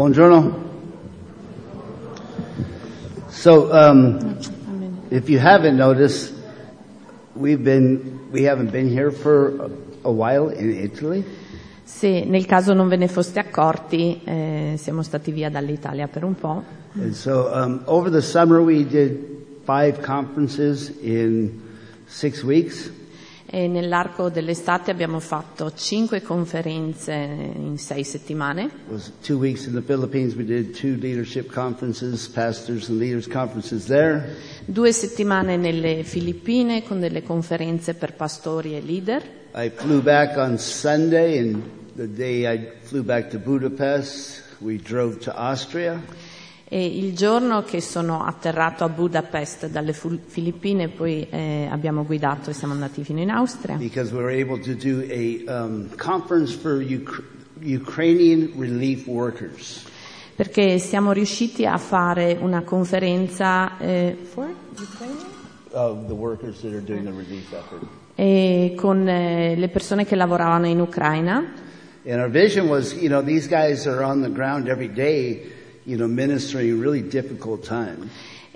Buongiorno. So, um, if you haven't noticed, we've been we haven't been here for a, while in Italy. Se nel caso non ve ne foste accorti, eh, siamo stati via dall'Italia per un po'. And so, um, over the summer, we did five conferences in six weeks. E nell'arco dell'estate abbiamo fatto cinque conferenze in sei settimane. Conferences, conferences. Due settimane nelle Filippine con delle conferenze per pastori e leader. I flew back on Sunday, and the day I flew back to Budapest, we drove to Austria. E il giorno che sono atterrato a Budapest dalle Filippine poi eh, abbiamo guidato e siamo andati fino in Austria. because we were able to do a um, conference for Uk- Ukrainian relief workers. Perché siamo riusciti a fare una conferenza eh, for Ukraine? Of the workers that are doing the relief effort. E con eh, le persone che lavoravano in Ucraina And our vision was, you know, these guys are on the ground every day, you know, ministering in really difficult times.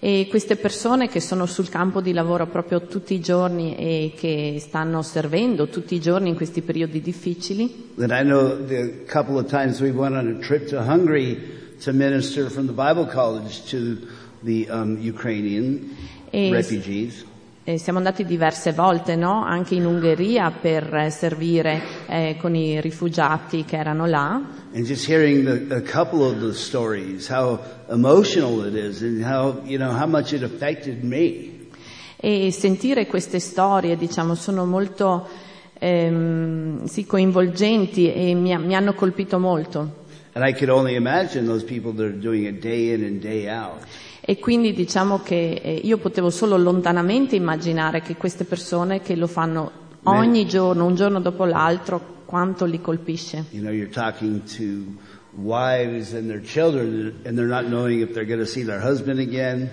e queste persone che sono sul campo di lavoro proprio tutti i giorni e che stanno servendo tutti i giorni in questi periodi difficili. And I know the couple of times we went on a trip to Hungary to minister from the Bible college to the um, Ukrainian E- refugees. E siamo andati diverse volte, no? Anche in Ungheria per eh, servire eh, con i rifugiati che erano là. And just hearing the, a couple of the stories, how emotional it is and how, you know, how much it affected me. E sentire queste storie, diciamo, sono molto ehm, sì, coinvolgenti e mi, mi hanno colpito molto. And I could only imagine those people that are doing it day in and day out. E quindi diciamo che eh, io potevo solo lontanamente immaginare che queste persone che lo fanno ogni giorno, un giorno dopo l'altro, quanto li colpisce. You know, you're talking to wives and their children and they're not knowing if they're going to see their husband again.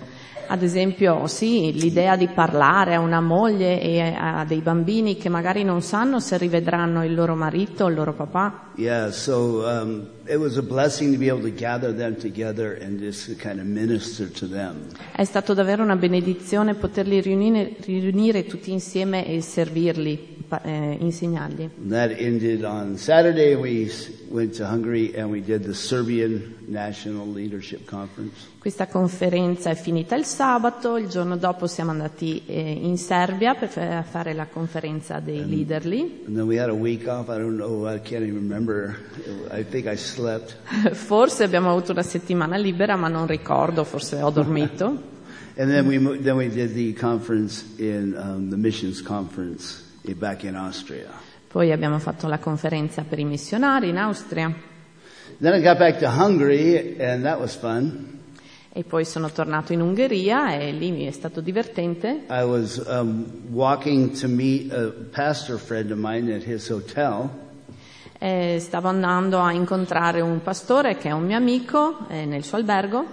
Ad esempio, sì, l'idea di parlare a una moglie e a dei bambini che magari non sanno se rivedranno il loro marito o il loro papà. Yeah, so um, it was a blessing to be able to gather them together and just to kind of minister to them. È stato davvero una benedizione poterli riunire, riunire tutti insieme e servirli, eh, insegnargli. And that ended on Saturday. We went to Hungary and we did the Serbian National Leadership Conference. Questa conferenza è finita il sabato, il giorno dopo siamo andati eh, in Serbia per fa- fare la conferenza dei leader lì. And then we had a week off. I don't know. I can't even remember. I think I slept. Forse abbiamo avuto una settimana libera, ma non ricordo, forse ho dormito. And then we mo- then we did the conference in um, the missions conference eh, back in Austria. Poi abbiamo fatto la conferenza per i missionari in Austria Then I got back to Hungary, and that was fun. e poi sono tornato in Ungheria e lì mi è stato divertente. I was um, walking to meet a pastor friend of mine at his hotel, Eh, stavo andando a incontrare un pastore che è un mio amico eh, nel suo albergo.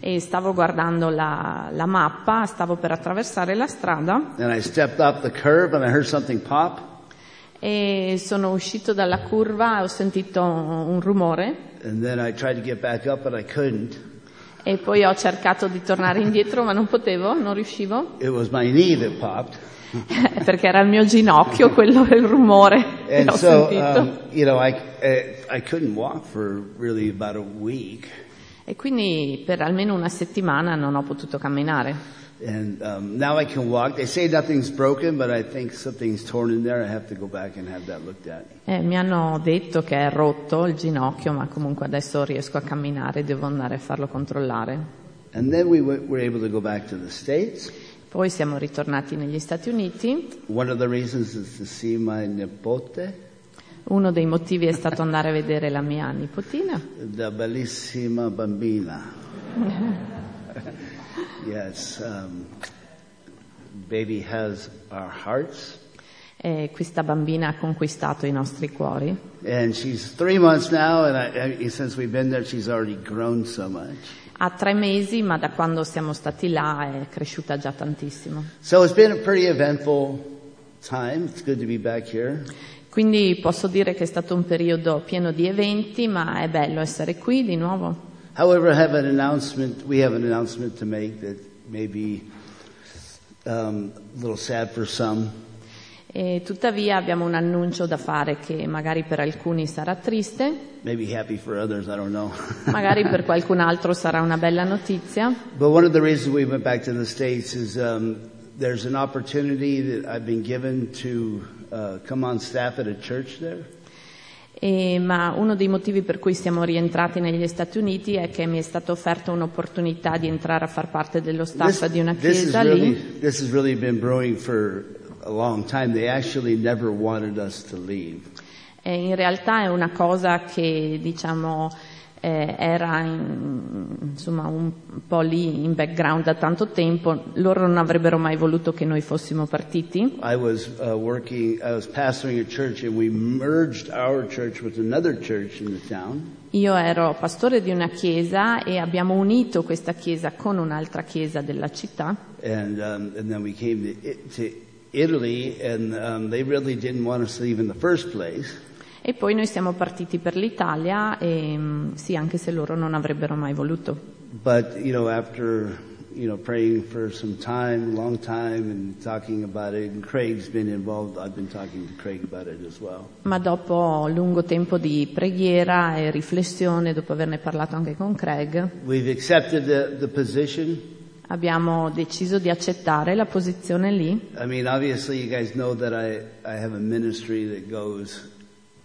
E stavo guardando la, la mappa, stavo per attraversare la strada. E sono uscito dalla curva e ho sentito un rumore. E poi ho cercato di tornare indietro ma non potevo, non riuscivo. It was my knee that popped, perché era il mio ginocchio quello il rumore che and ho so sentito. um, you know I I I couldn't walk for really about a week. E quindi per almeno una settimana non ho potuto camminare. And um, now I can walk. They say nothing's broken, but I think something's torn in there. I have to go back and have that looked at. Eh, mi hanno detto che è rotto il ginocchio, ma comunque adesso riesco a camminare, devo andare a farlo controllare. And then we w- were able to go back to the States. Poi siamo ritornati negli Stati Uniti. Uno dei motivi è stato andare a vedere la mia nipotina. the bellissima bambina. yes, um, baby has our hearts. E questa bambina ha conquistato i nostri cuori. And she's three months now, and I, I, since we've been there, she's already grown so much. Ha tre mesi, ma da quando siamo stati là è cresciuta già tantissimo. So it's been a pretty eventful time. It's good to be back here. Quindi posso dire che è stato un periodo pieno di eventi, ma è bello essere qui di nuovo. However, I have an announcement. We have an announcement to make that may be um, a little sad for some. E tuttavia abbiamo un annuncio da fare che magari per alcuni sarà triste, Maybe happy for others. I don't know. magari per qualcun altro sarà una bella notizia. but one of the reasons we went back to the states is um, there's an opportunity that I've been given to uh, come on staff at a church there. E- ma uno dei motivi per cui siamo rientrati negli Stati Uniti è che mi è stata offerta un'opportunità di entrare a far parte dello staff di una this, chiesa has really, lì. this has really been brewing for a long time. They actually never wanted us to leave. E in realtà è una cosa che diciamo eh, era in- insomma un po' lì in background da tanto tempo. Loro non avrebbero mai voluto che noi fossimo partiti. I was uh, working, I was pastoring a church and we merged our church with another church in the town. Io ero pastore di una chiesa e abbiamo unito questa chiesa con un'altra chiesa della città. And, um, and then we came to, to Italy and um, they really didn't want us to leave in the first place. E poi noi siamo partiti per l'Italia e mm, sì, anche se loro non avrebbero mai voluto. But, you know, after, you know, praying for some time, long time and talking about it, and Craig's been involved, I've been talking to Craig about it as well. Ma dopo lungo tempo di preghiera e riflessione, dopo averne parlato anche con Craig, We've accepted the, the position. Abbiamo deciso di accettare la posizione lì. I mean, obviously, you guys know that I, I have a ministry that goes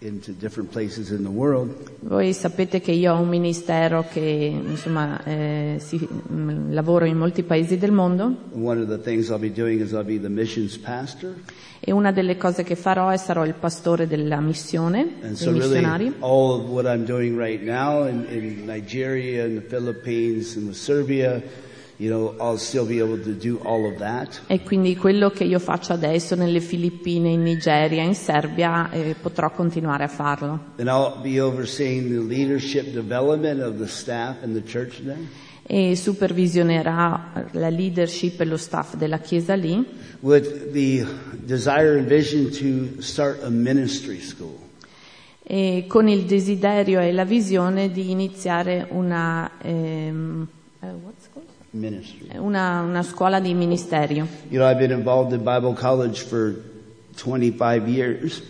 into different places in the world. Voi sapete che io ho un ministero che insomma eh, si, mm, lavoro in molti paesi del mondo One of the things I'll be doing is I'll be the missions pastor. e una delle cose che farò è sarò il pastore della missione, And dei so really missionari. all of what I'm doing right now in, in Nigeria and the Philippines and with Serbia, you know, I'll still be able to do all of that. E quindi quello che io faccio adesso nelle Filippine, in Nigeria, in Serbia, eh, potrò continuare a farlo. And I'll be overseeing the leadership development of the staff in the church there E supervisionerà la leadership e lo staff della chiesa lì, with the desire and vision to start a ministry school. e con il desiderio e la visione di iniziare una, ehm, eh? Ministry. Una, una scuola di ministerio. You know, in Bible college for 25 years.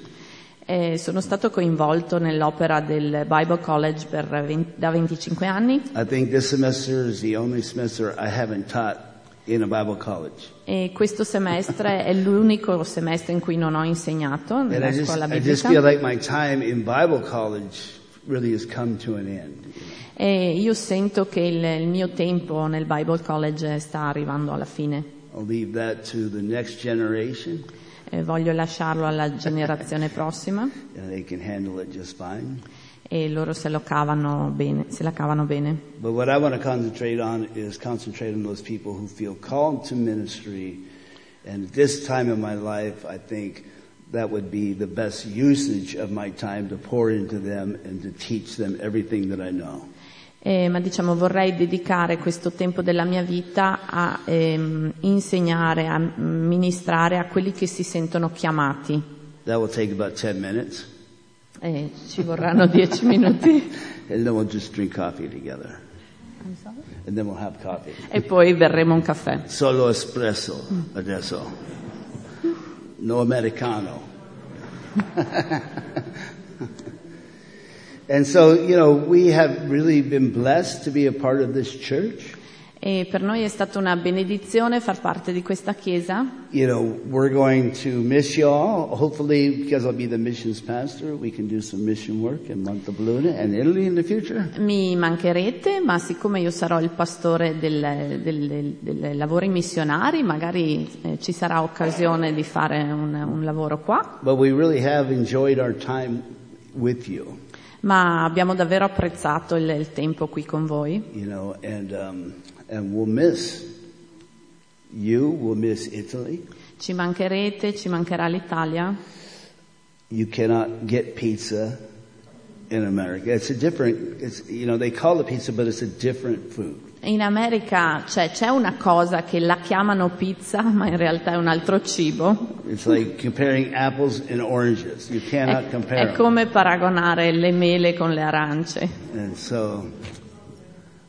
E sono stato coinvolto nell'opera del Bible College per 20 da 25 anni e questo semestre è l'unico semestre in cui non ho insegnato And nella I just, scuola I just biblica. feel like my time in Bible college really has come to an end. E io sento che il, il mio tempo nel Bible College sta arrivando alla fine. I'll leave that to the next generation E voglio lasciarlo alla generazione prossima and they can handle it just fine. e loro se lo cavano bene, se la cavano bene. But what I want to concentrate on is concentrate on those people who feel called to ministry. And at this time in my life, I think that would be the best usage of my time to pour into them and to teach them everything that I know. Eh, ma diciamo vorrei dedicare questo tempo della mia vita a ehm, insegnare, a ministrare a quelli che si sentono chiamati. That will take about 10 minutes. Eh, ci vorranno dieci minuti And then we'll just drink coffee together. And then we'll have coffee. e poi berremo un caffè. Solo espresso adesso. No americano. and so, you know, we have really been blessed to be a part of this church. E per noi è stata una benedizione far parte di questa chiesa. You know, we're going to miss you all. Hopefully, because I'll be the missions pastor, we can do some mission work in Montebaluna and Italy in the future. Mi mancherete, ma siccome io sarò il pastore del- del- del- lavori missionari, magari eh, ci sarà occasione di fare un, un lavoro qua. But we really have enjoyed our time with you, Ma abbiamo davvero apprezzato il, il tempo qui con voi you know, and, um, and we'll miss you, we'll miss Italy. Ci mancherete, ci mancherà l'Italia. You cannot get pizza in America. It's a different, it's, you know, they call it pizza, but it's a different food. In America c'è, c'è una cosa che la chiamano pizza, ma in realtà è un altro cibo. It's like comparing apples and oranges. You cannot È, è come paragonare le mele con le arance. And so,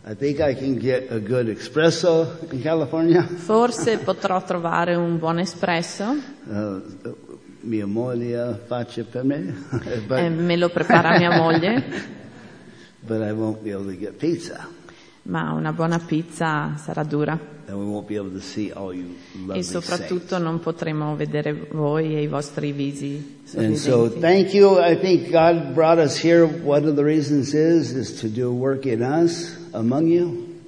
I think I can get a good espresso in California. Forse potrò trovare un buon espresso, Uh, mia moglie faccia per me, but, eh, me lo prepara mia moglie, but I won't be able to get pizza. ma una buona pizza sarà dura. And we won't be able to see all you E soprattutto non potremo vedere voi e i vostri visi And so thank you. I think God brought us here. One of the reasons is, is to do work in us, among you.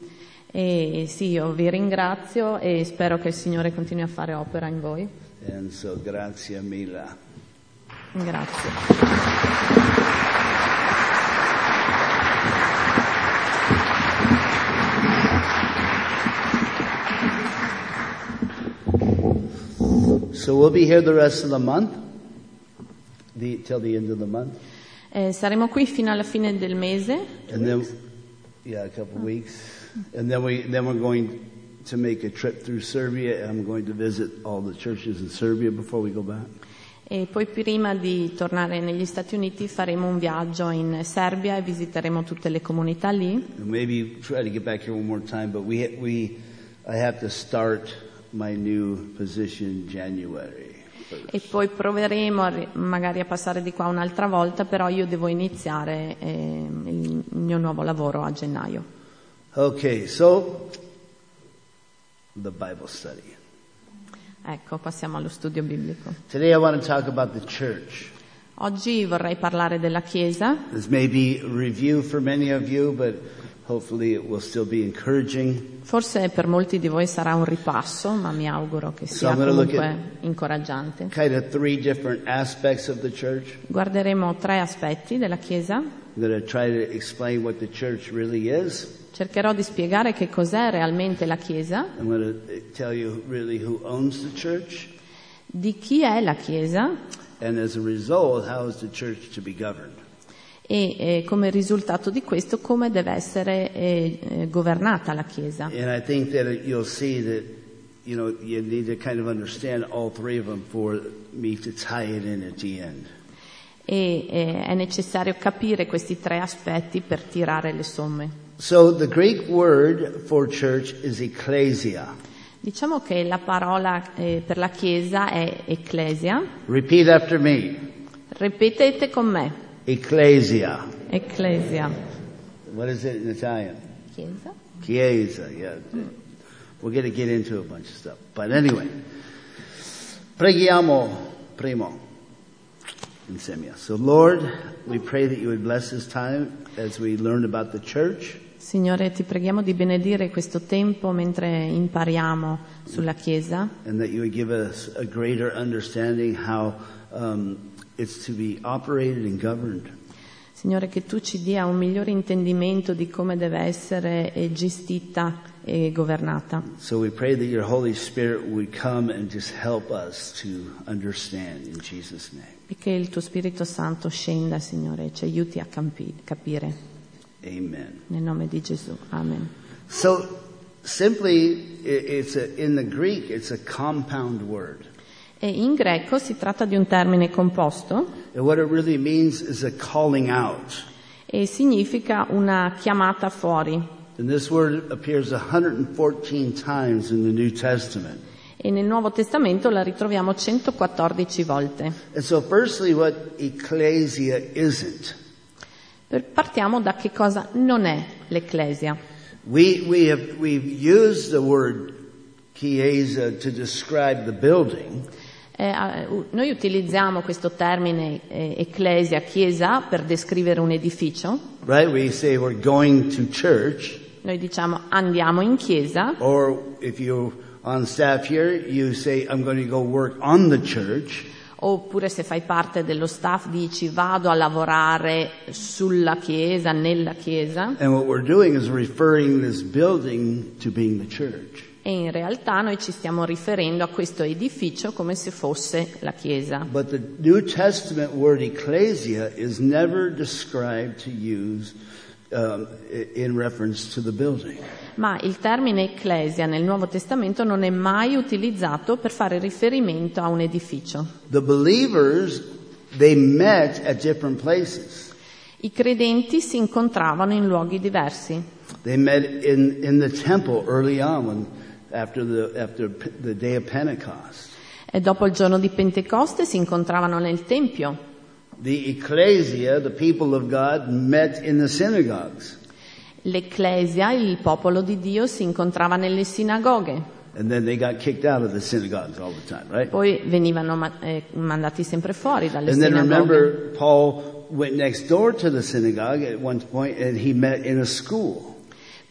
E sì, io vi ringrazio e spero che il Signore continui a fare opera in voi. And so grazie mille. Grazie. So we'll be here the rest of the month, the, till the end of the month. Eh, saremo qui fino alla fine del mese And then, yeah, a couple weeks. And then we, then we're going to make a trip through Serbia. and I'm going to visit all the churches in Serbia before we go back. e poi prima di tornare negli Stati Uniti faremo un viaggio in Serbia e visiteremo tutte le comunità lì. Maybe try to get back here one more time, but we, we, I have to start my new position January. E poi proveremo a ri- magari a passare di qua un'altra volta, però io devo iniziare eh, il mio nuovo lavoro a gennaio. Okay, so the Bible study. Ecco, passiamo allo studio biblico. Today I want to talk about the church. Oggi vorrei parlare della Chiesa. This may be a review for many of you, but hopefully it will still be encouraging. Forse per molti di voi sarà un ripasso, ma mi auguro che sia look comunque incoraggiante. Kind of three different aspects of the church. Guarderemo tre aspetti della Chiesa. I'm going to try to explain what the church really is. Cercherò di spiegare che cos'è realmente la Chiesa, I'm going to tell you really who owns the church, di chi è la Chiesa and as a result, how is the church to be governed. E eh, come risultato di questo come deve essere eh, eh, governata la Chiesa. And I think that you'll see that, you know, you need to kind of understand all three of them for me to tie it in at the end. E eh, è necessario capire questi tre aspetti per tirare le somme. So the Greek word for church is ecclesia. Diciamo che la parola eh, per la Chiesa è ecclesia. Repeat after me. Ripetete con me. Ecclesia. Ecclesia. What is it in Italian? Chiesa? Chiesa, yeah. We're going to get into a bunch of stuff. But anyway, preghiamo primo insieme. So Lord, we pray that you would bless this time as we learn about the church. Signore, ti preghiamo di benedire questo tempo mentre impariamo sulla Chiesa and that you would give us a greater understanding how um, Signore, che tu ci dia un migliore intendimento di come deve essere gestita e governata. So we pray that your Holy Spirit would come and just help us to understand in Jesus' name. E che il tuo Spirito Santo scenda, Signore, e ci aiuti a campi- capire. Amen. Nel nome di Gesù. Amen. So simply, it's a, in the Greek, it's a compound word. E in greco si tratta di un termine composto And what it really means is a calling out. e significa una chiamata fuori. And this word appears 114 times in the New Testament. E nel Nuovo Testamento la ritroviamo 114 volte. And so firstly, what ecclesia isn't. Per- Partiamo da che cosa non è l'Ecclesia. We, we have, we've used the word chiesa to describe the building, Eh, noi utilizziamo questo termine eh, ecclesia, chiesa, per descrivere un edificio. right? We say we're going to church, Noi diciamo andiamo in chiesa, or if you're on staff here, you say, I'm going to go work on the church. oppure se fai parte dello staff dici vado a lavorare sulla chiesa, nella chiesa. And what we're doing is referring this building to being the church. E in realtà noi ci stiamo riferendo a questo edificio come se fosse la Chiesa. But the New Testament word ecclesia is never described to use um, in reference to the building. Ma il termine ecclesia nel Nuovo Testamento non è mai utilizzato per fare riferimento a un edificio. The believers, they met at different places. I credenti si incontravano in luoghi diversi. They met in, in the temple early on when, after, the, after the day of Pentecost. E dopo il giorno di Pentecoste si incontravano nel Tempio. The ecclesia, the people of God, met in the synagogues. L'Ecclesia, il popolo di Dio, si incontrava nelle sinagoghe. And then they got kicked out of the synagogues all the time, right? Poi venivano ma- eh, mandati sempre fuori dalle And then sinagoghe. remember, Paul went next door to the synagogue at one point and he met in a school.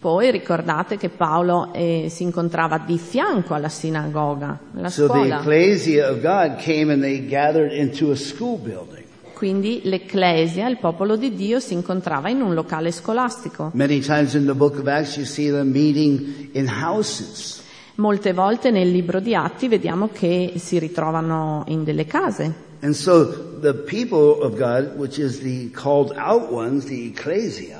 Poi ricordate che Paolo eh, si incontrava di fianco alla sinagoga, la So scuola. Quindi l'Ecclesia, il popolo di Dio, si incontrava in un locale scolastico. Molte volte nel libro di Atti vediamo che si ritrovano in delle case. And so the people of God, which is the called out ones, the ecclesia,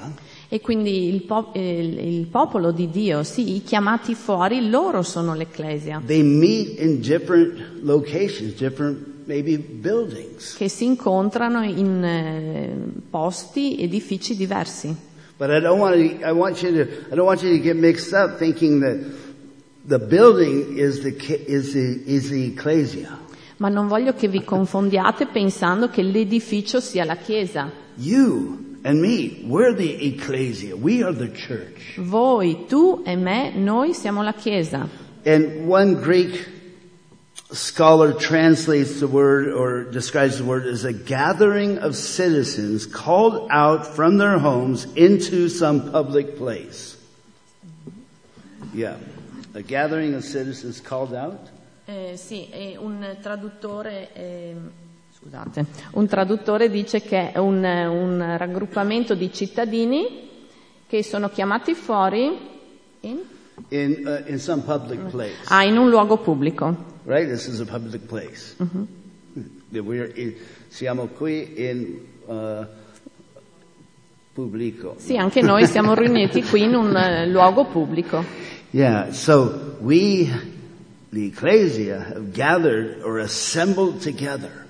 E quindi il, po- il- il popolo di Dio, sì, i chiamati fuori, loro sono l'Ecclesia, they meet in different locations, different maybe buildings. che si incontrano in eh, posti, edifici diversi. But I don't want to, I want you to, I don't want you to get mixed up thinking that the building is the, is the, is the ecclesia. Ma non voglio che vi confondiate pensando che l'edificio sia la Chiesa. You and me, we're the ecclesia. We are the church. Voi, tu e me, noi siamo la Chiesa. And one Greek scholar translates the word or describes the word as a gathering of citizens called out from their homes into some public place. Yeah. A gathering of citizens called out. Eh, sì, e un traduttore, ehm, scusate, un traduttore dice che è un, un raggruppamento di cittadini che sono chiamati fuori in, In, uh, in some public place. ah, in un luogo pubblico. Right? This is a public place. We're in, siamo qui in uh, pubblico. Sì, anche noi siamo riuniti qui in un eh, luogo pubblico. Yeah, so we, the ecclesia, have gathered or assembled together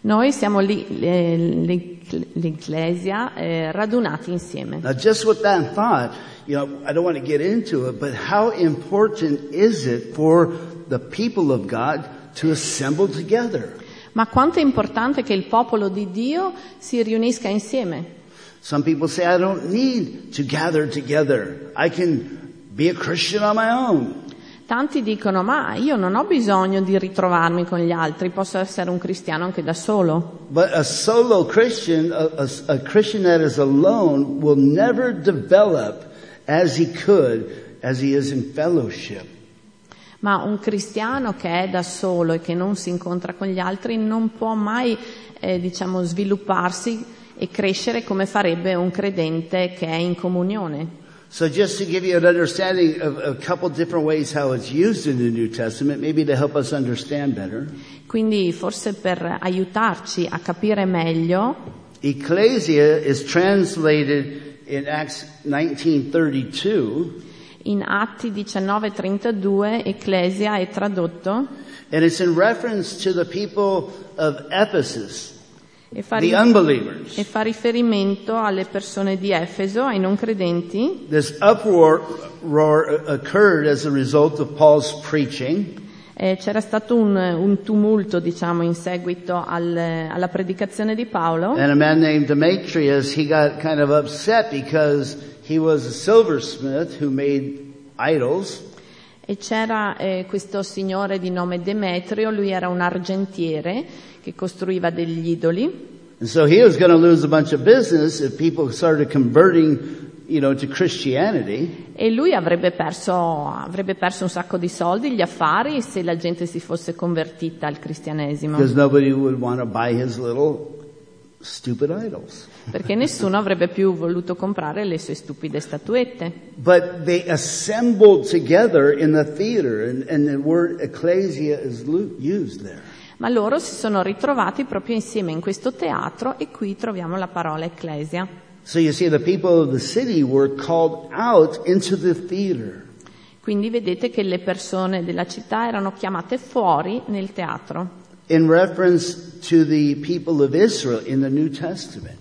Noi siamo lì, eh, l'Ecclesia, eh, radunati insieme. Now, just with that thought, you know, I don't want to get into it, but how important is it for the people of God to assemble together? Ma quanto è importante che il popolo di Dio si riunisca insieme. Some people say, I don't need to gather together. I can be a Christian on my own. Tanti dicono, ma io non ho bisogno di ritrovarmi con gli altri, posso essere un cristiano anche da solo. But a solo Christian, a, a- a Christian that is alone, will never develop as he could as he is in fellowship. Ma un cristiano che è da solo e che non si incontra con gli altri non può mai, eh, diciamo, svilupparsi e crescere come farebbe un credente che è in comunione. So just to give you an understanding of a couple different ways how it's used in the New Testament, maybe to help us understand better. Quindi forse per aiutarci a capire meglio, Ecclesia is translated in Acts 1932, in Atti 19:32 Ecclesia è tradotto and it's in reference to the people of Ephesus, e fa, e fa riferimento alle persone di Efeso, ai non credenti. Preaching, Eh, c'era stato un, un tumulto, diciamo, in seguito al- alla predicazione di Paolo. and a man named Demetrius, he got kind of upset because he was a silversmith who made idols. E c'era eh, questo signore di nome Demetrio, lui era un argentiere che costruiva degli idoli And so he was going to lose a bunch of business if people started converting, you know, to Christianity. e lui avrebbe perso, avrebbe perso un sacco di soldi, gli affari, se la gente si fosse convertita al cristianesimo. Because nobody would want to buy his little. Perché nessuno avrebbe più voluto comprare le sue stupide statuette. But they assembled together in the theater, and, and the word ecclesia is lu- used there. Ma loro si sono ritrovati proprio insieme in questo teatro e qui troviamo la parola ecclesia. So you see, the people of the city were called out into the theater. Quindi vedete che le persone della città erano chiamate fuori nel teatro, in reference to the people of Israel in the New Testament.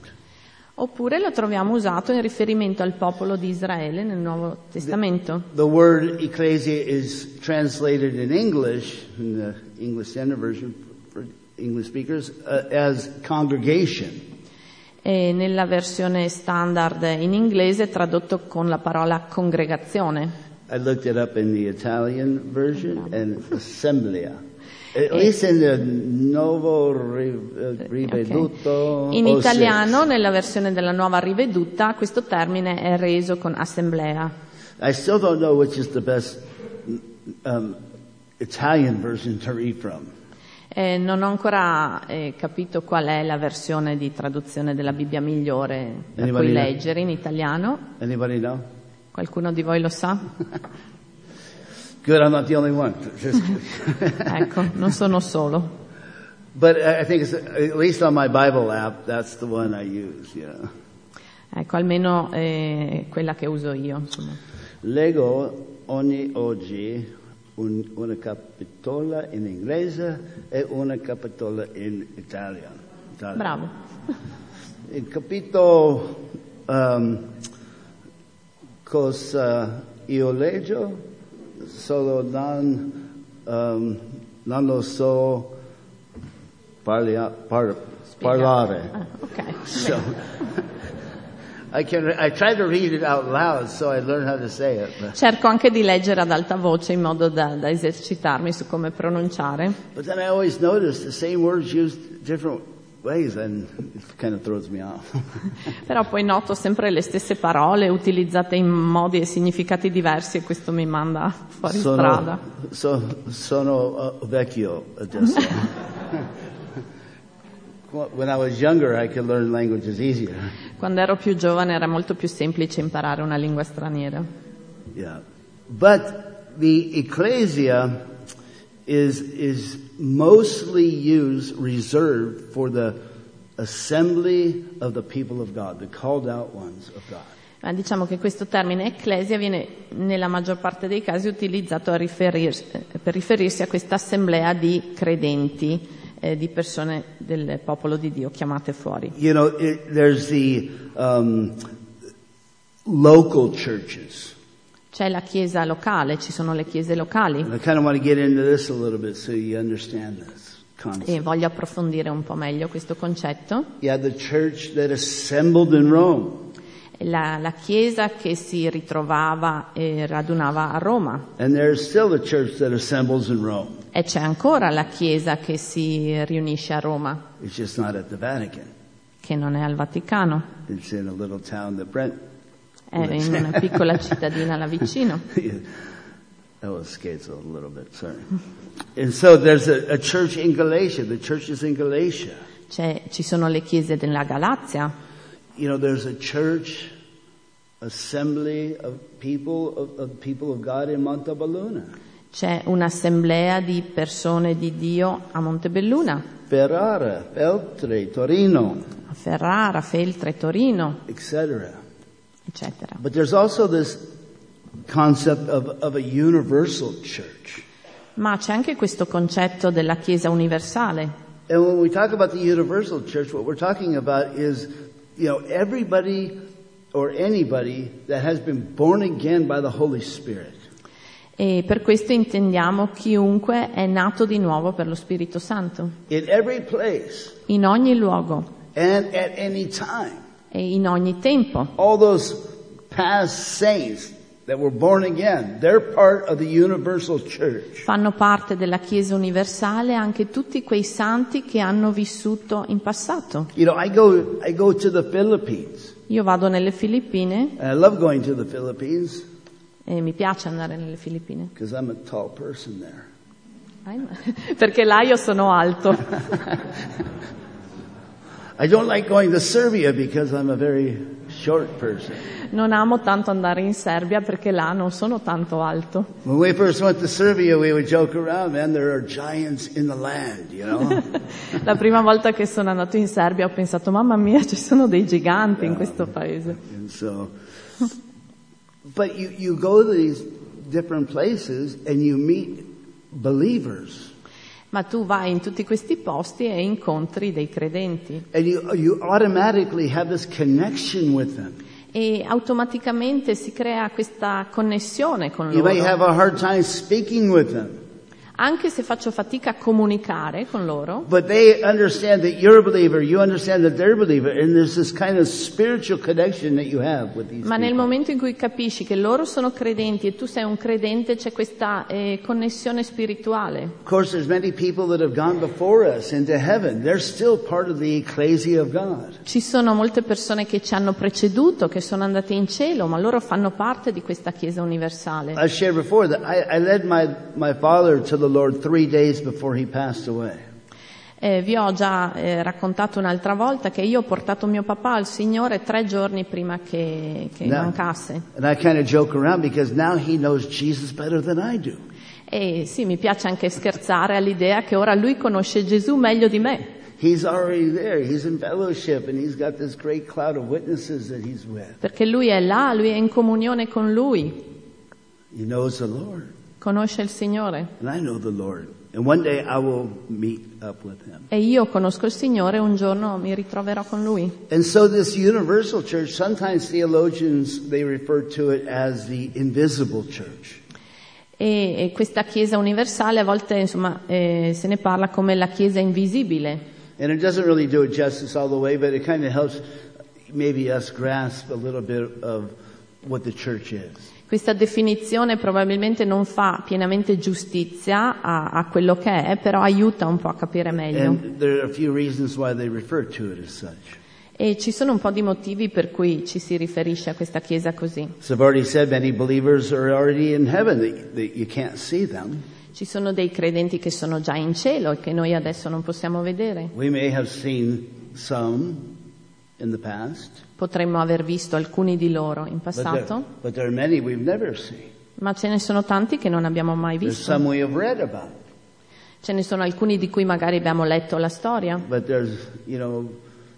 oppure lo troviamo usato in riferimento al popolo di Israele nel Nuovo Testamento. The word ecclesia is translated in English, in the English Standard Version for English speakers, uh, as congregation. E nella versione standard in inglese è tradotto con la parola congregazione. I looked it up in the Italian version and assemblea. In the Novo Ri- uh, Riveduto. In italiano, nella versione della nuova riveduta, questo termine è reso con assemblea. I still don't know which is the best um, Italian version to read from. Eh, non ho ancora eh, capito qual è la versione di traduzione della Bibbia migliore da Anybody cui leggere in italiano. Qualcuno di voi lo sa? Good, I'm not the only one. Ecco, non sono solo. but I I think it's, at least on my Bible app, that's the one I use, you know. Ecco, almeno eh, quella che uso io. Insomma. Leggo ogni oggi un- una capitola in inglese e una capitola in italiano. italiano. Bravo. Il capitolo um, cosa io leggo solo non, um, non lo so parlia- par- parlare. Ah, ok. So I can I try to read it out loud so I learn how to say it. But, Cerco anche di leggere ad alta voce in modo da, da esercitarmi su come pronunciare. but then I always notice the same words used different ways and it kind of throws me off. Però poi noto sempre le stesse parole utilizzate in modi e significati diversi e questo mi manda fuori strada. Sono, so, sono uh, vecchio adesso. when I was younger, I could learn languages easier. Quando ero più giovane era molto più semplice imparare una lingua straniera. Yeah. But the ecclesia is, is mostly used, reserved for the assembly of the people of God, the called out ones of God. Ma diciamo che questo termine ecclesia viene nella maggior parte dei casi utilizzato riferirsi- per riferirsi a questa assemblea di credenti, eh, di persone del popolo di Dio chiamate fuori. You know, it, there's the um, local churches. C'è la chiesa locale, ci sono le chiese locali And I kind of want to get into this a little bit so you understand this concept. e voglio approfondire un po' meglio questo concetto. Had the church that assembled in Rome, La, la chiesa che si ritrovava e radunava a Roma and there's still a church that assembles in Rome. e c'è ancora la chiesa che si riunisce a Roma, It's just not at the Vatican. che non è al Vaticano, It's in a little town that Brent. È in una piccola cittadina là vicino. that was skates a little bit, sorry. And so there's a, a church in Galatia. The church is in Galatia. C'è- ci sono le chiese della Galazia, You know, there's a church assembly of people of, of people of God in Montalbano. c'è un'assemblea di persone di Dio a Montebelluna, Ferrara, Feltre, Torino, Ferrara, Feltre, Torino, etc. eccetera. But there's also this concept of, of a universal church. Ma c'è anche questo concetto della Chiesa universale. And when we talk about the universal church, what we're talking about is, you know, everybody or anybody that has been born again by the Holy Spirit. E per questo intendiamo chiunque è nato di nuovo per lo Spirito Santo, In every place in ogni luogo and at any time. E in ogni tempo. All those past saints that were born again, they're part of the universal church. Fanno parte della Chiesa universale anche tutti quei santi che hanno vissuto in passato. You know, I go, I go to the Philippines. Io vado nelle Filippine And I love going to the Philippines e mi piace andare nelle Filippine, because I'm a tall person there. perché là io sono alto. I don't like going to Serbia because I'm a very short person. Non amo tanto andare in Serbia perché là non sono tanto alto. When we first went to Serbia, we would joke around, man, there are giants in the land, you know? La prima volta che sono andato in Serbia ho pensato, mamma mia, ci sono dei giganti in questo paese. and so, but you, you go to these different places and you meet believers. Ma tu vai in tutti questi posti e incontri dei credenti And you, you automatically have this connection with them. e automaticamente si crea questa connessione con You may loro. have a hard time speaking with them, Anche se faccio fatica a comunicare con loro, but they understand that you're a believer, you understand that they're a believer, and there's this kind of spiritual connection that you have with these ma nel people. momento in cui capisci che loro sono credenti e tu sei un credente c'è questa eh, connessione spirituale. Of course, there's many people that have gone before us into heaven. They're still part of the ecclesia of God. Ci sono molte persone che ci hanno preceduto, che sono andate in cielo, ma loro fanno parte di questa Chiesa universale. I shared before that I, I led my, my father to the Lord three days before he passed away. Eh, vi ho già eh, raccontato un'altra volta che io ho portato mio papà al Signore tre giorni prima che, che mancasse. Now he knows Jesus better than I do. E sì, mi piace anche scherzare all'idea che ora lui conosce Gesù meglio di me, perché lui è là, lui è in comunione con lui, He knows the Lord. Conosce il Signore. And I know the Lord. And one day I will meet up with him. E io conosco il Signore un giorno mi ritroverò con lui. And so this universal church, sometimes theologians, they refer to it as the invisible church. E, e questa Chiesa universale a volte insomma, eh, se ne parla come la Chiesa invisibile. And it doesn't really do it justice all the way, but it kind of helps maybe us grasp a little bit of what the church is. Questa definizione probabilmente non fa pienamente giustizia a, a quello che è, però aiuta un po' a capire meglio. E ci sono un po' di motivi per cui ci si riferisce a questa Chiesa così. So I've already said many believers are already in heaven. That, that you can't see them. Ci sono dei credenti che sono già in cielo e che noi adesso non possiamo vedere. We may have seen some past, Potremmo aver visto alcuni di loro in but there, passato, but there are many we've never seen. ma ce ne sono tanti che non abbiamo mai There's visto. some we have read about, Ce ne sono alcuni di cui magari abbiamo letto la storia, but there's, you know,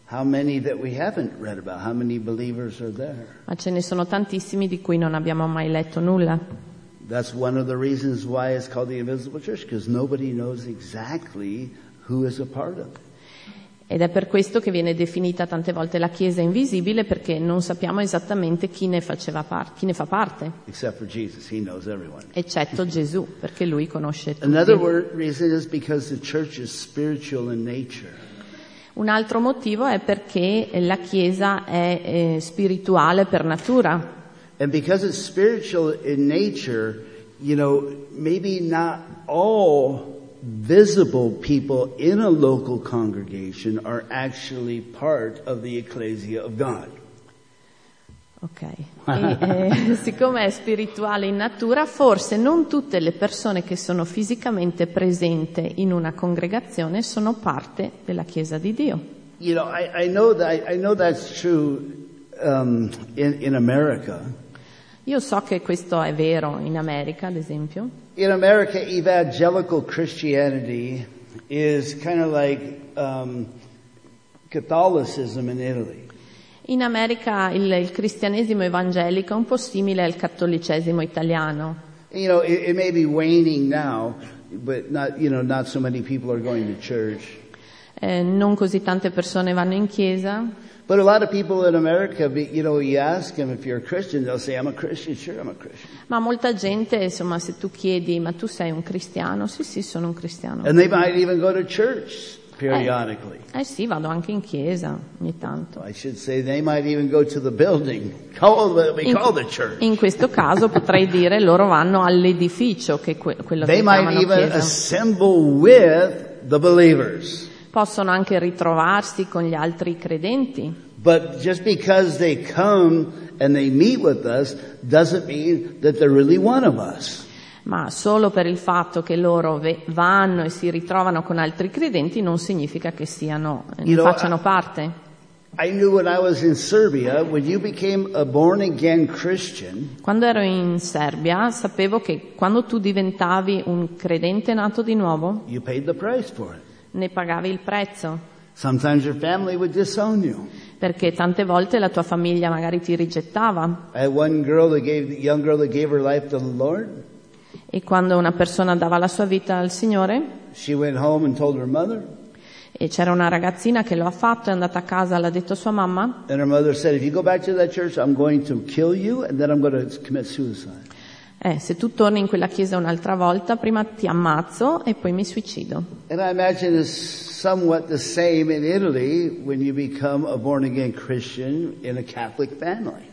how many that we haven't read about? How many believers are there? ma ce ne sono tantissimi di cui non abbiamo mai letto nulla. That's one of the reasons why it's called the invisible church, because nobody knows exactly who is a part of it. Ed è per questo che viene definita tante volte la Chiesa invisibile perché non sappiamo esattamente chi ne, faceva par- chi ne fa parte, eccetto Gesù, perché lui conosce tutti. Un altro motivo è perché la Chiesa è eh, spirituale per natura. And because it's spiritual in nature, you know, maybe not all visible people in a local congregation are actually part of the ecclesia of God. Ok. E, eh, siccome è spirituale in natura, forse non tutte le persone che sono fisicamente presenti in una congregazione sono parte della Chiesa di Dio. You know, I, I know that I know that's true um, in, in America. Io so che questo è vero in America, ad esempio. In America, evangelical Christianity is kind of like um, Catholicism in Italy. In America il, il cristianesimo evangelico è un po' simile al cattolicesimo italiano. You know, it, it may be waning now, but not, you know, not so many people are going to church. Eh, non così tante persone vanno in chiesa, But a lot of people in America, you know, you ask them if you're a Christian, they'll say, I'm a Christian. Sure, I'm a Christian. ma molta gente, insomma, se tu chiedi, ma tu sei un cristiano? Sì, sì, sono un cristiano. And they might even go to church periodically. Eh sì, vado anche in chiesa ogni tanto. I should say they might even go to the building, call what we In, call the church. in questo caso potrei dire loro vanno all'edificio, che que- quello They che might chiamano even chiesa. assemble with the believers. Possono anche ritrovarsi con gli altri credenti, But just because they come and they meet with us doesn't mean that they're really one of us. ma solo per il fatto che loro ve- vanno e si ritrovano con altri credenti non significa che siano, ne You know, facciano I- parte. I knew when I was in Serbia, when you became a born again Christian, Quando ero in Serbia sapevo che quando tu diventavi un credente nato di nuovo you paid the price for it. Ne pagavi il prezzo, Sometimes your family would disown you. perché tante volte la tua famiglia magari ti rigettava I had one girl that gave, young girl that gave her life to the Lord. e quando una persona dava la sua vita al Signore She went home and told her mother, e c'era una ragazzina che lo ha fatto, è andata a casa, l'ha detto a sua mamma and her mother said, if you go back to that church, I'm going to kill you and then I'm going to commit suicide. Eh, se tu torni in quella chiesa un'altra volta, prima ti ammazzo e poi mi suicido. And I imagine it's somewhat the same in Italy when you become a born again Christian in a Catholic family.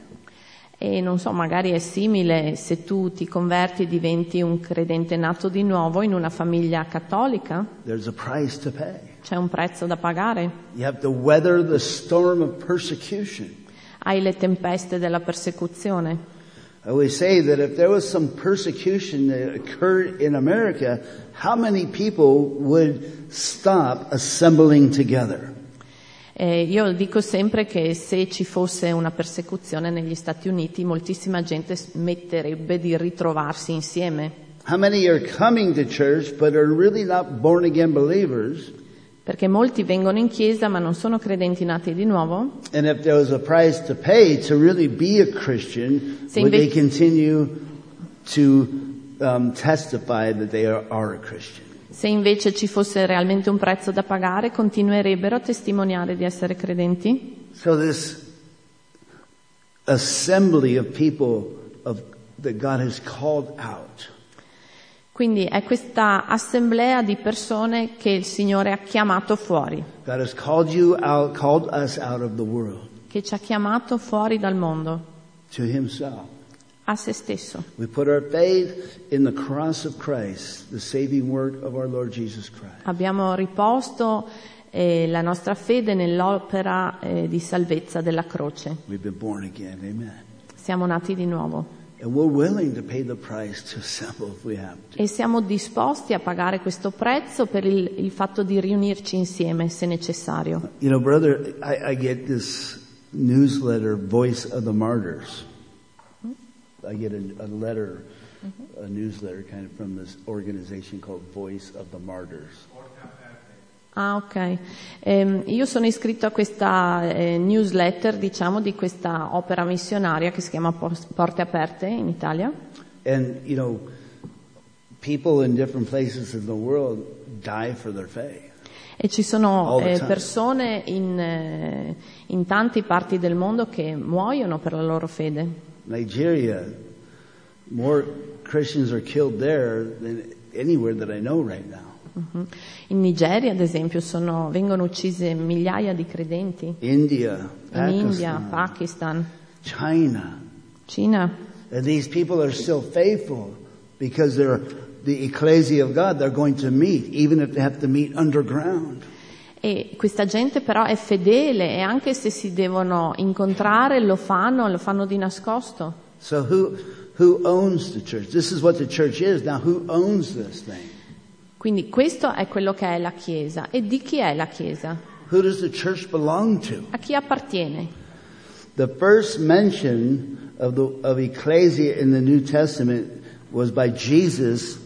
E non so, magari è simile se tu ti converti e diventi un credente nato di nuovo in una famiglia cattolica, There's a price to pay. c'è un prezzo da pagare. You have to weather the storm of persecution. Hai le tempeste della persecuzione. I always say that if there was some persecution that occurred in America, how many people would stop assembling together? E io dico sempre che se ci fosse una persecuzione negli Stati Uniti, moltissima gente smetterebbe di ritrovarsi insieme. How many are coming to church but are really not born again believers? Perché molti vengono in chiesa ma non sono credenti nati di nuovo. And if there was a price to pay to really be a Christian, Se would they inve- continue to um, testify that they are, are a Christian? Se invece ci fosse realmente un prezzo da pagare, continuerebbero a testimoniare di essere credenti? So this assembly of people of, that God has called out. Quindi è questa assemblea di persone che il Signore ha chiamato fuori, out, che ci ha chiamato fuori dal mondo, a se stesso. Christ. Abbiamo riposto eh, la nostra fede nell'opera eh, di salvezza della croce. Siamo nati di nuovo E siamo disposti a pagare questo prezzo per il, il fatto di riunirci insieme se necessario. You know, brother, I, I get this newsletter, Voice of the Martyrs. I get a, a letter, a newsletter kind of from this organization called Voice of the Martyrs. Ah, ok. Ehm, io sono iscritto a questa eh, newsletter, diciamo, di questa opera missionaria che si chiama Porte Aperte in Italia. And, you know, people in different places in the world die for their faith. E ci sono eh, persone in, eh, in tante parti del mondo che muoiono per la loro fede. Nigeria, more Christians are killed there than anywhere that I know right now. Mhm. In Nigeria, ad esempio, sono- vengono uccise migliaia di credenti. India, In India, Pakistan, Pakistan, China. Cina. And these people are still faithful because they're the ecclesia of God. They're going to meet, even if they have to meet underground. E questa gente però è fedele e anche se si devono incontrare lo fanno, lo fanno di nascosto. So who, who owns the church? This is what the church is. Now who owns this thing? Quindi questo è quello che è la Chiesa. E di chi è la Chiesa? Who does the church belong to? A chi appartiene? The first mention of the, of ecclesia in the New Testament was by Jesus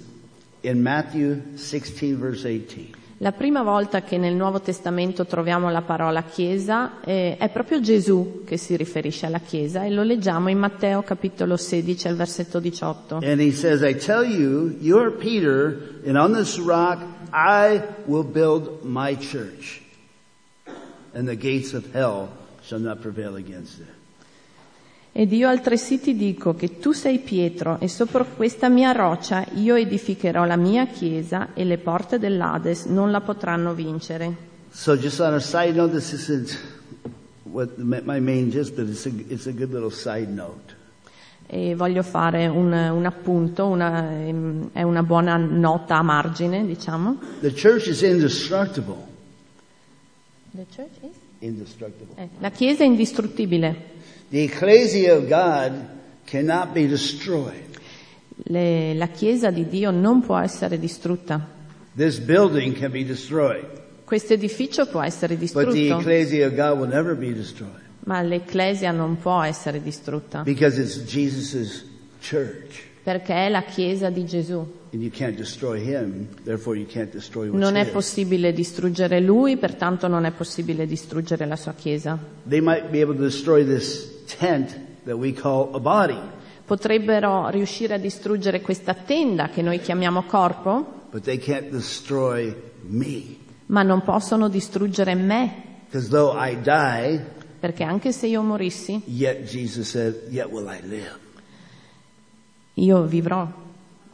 in Matthew 16 verse 18. La prima volta che nel Nuovo Testamento troviamo la parola Chiesa eh, è proprio Gesù che si riferisce alla Chiesa e lo leggiamo in Matteo capitolo 16 al versetto 18. And he says, I tell you, you are Peter, and on this rock I will build my church. And the gates of hell shall not prevail against it. Ed io altresì ti dico che tu sei Pietro e sopra questa mia roccia io edificherò la mia chiesa e le porte dell'Ades non la potranno vincere. So just on a side note, this isn't what my main gist, but it's a, it's a good little side note. E voglio fare un, un appunto, una, ehm, è una buona nota a margine, diciamo. The church is indestructible. Indestructible. Eh, la Chiesa è indistruttibile. The ecclesia of God cannot be destroyed. Le- la Chiesa di Dio non può essere distrutta. This building can be destroyed, Questo edificio può essere but the distrutto, ecclesia of God will never be destroyed ma l'Ecclesia non può essere distrutta because it's Jesus' church. Perché è la Chiesa di Gesù. Him, Non è possibile distruggere lui, pertanto non è possibile distruggere la sua Chiesa. Potrebbero riuscire a distruggere questa tenda che noi chiamiamo corpo, ma non possono distruggere me, die, perché anche se io morissi, yet Jesus said, yet will I live. Io vivrò,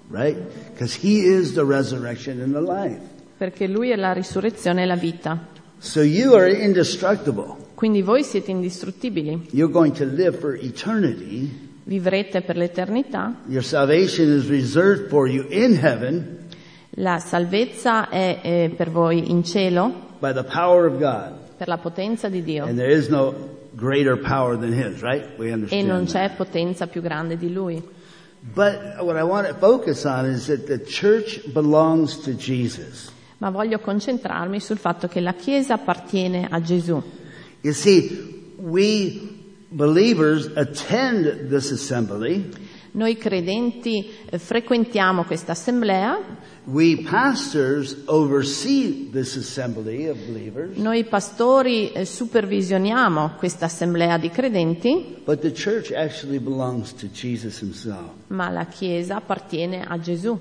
Right? Because he is the resurrection and the life. perché lui è la risurrezione e la vita. So you are indestructible. Quindi voi siete indistruttibili, You're going to live for eternity. vivrete per l'eternità, Your salvation is reserved for you in heaven la salvezza è eh, per voi in cielo, by the power of God. per la potenza di Dio, And there is no greater power than his, right? We e understand. non that. c'è potenza più grande di lui. But what I want to focus on is that the church belongs to Jesus. Ma voglio concentrarmi sul fatto che la Chiesa appartiene a Gesù. You see, we believers attend this assembly. Noi credenti eh, frequentiamo questa assemblea, We pastors oversee this assembly of believers. noi pastori eh, supervisioniamo questa assemblea di credenti, But the church actually belongs to Jesus himself. ma la Chiesa appartiene a Gesù.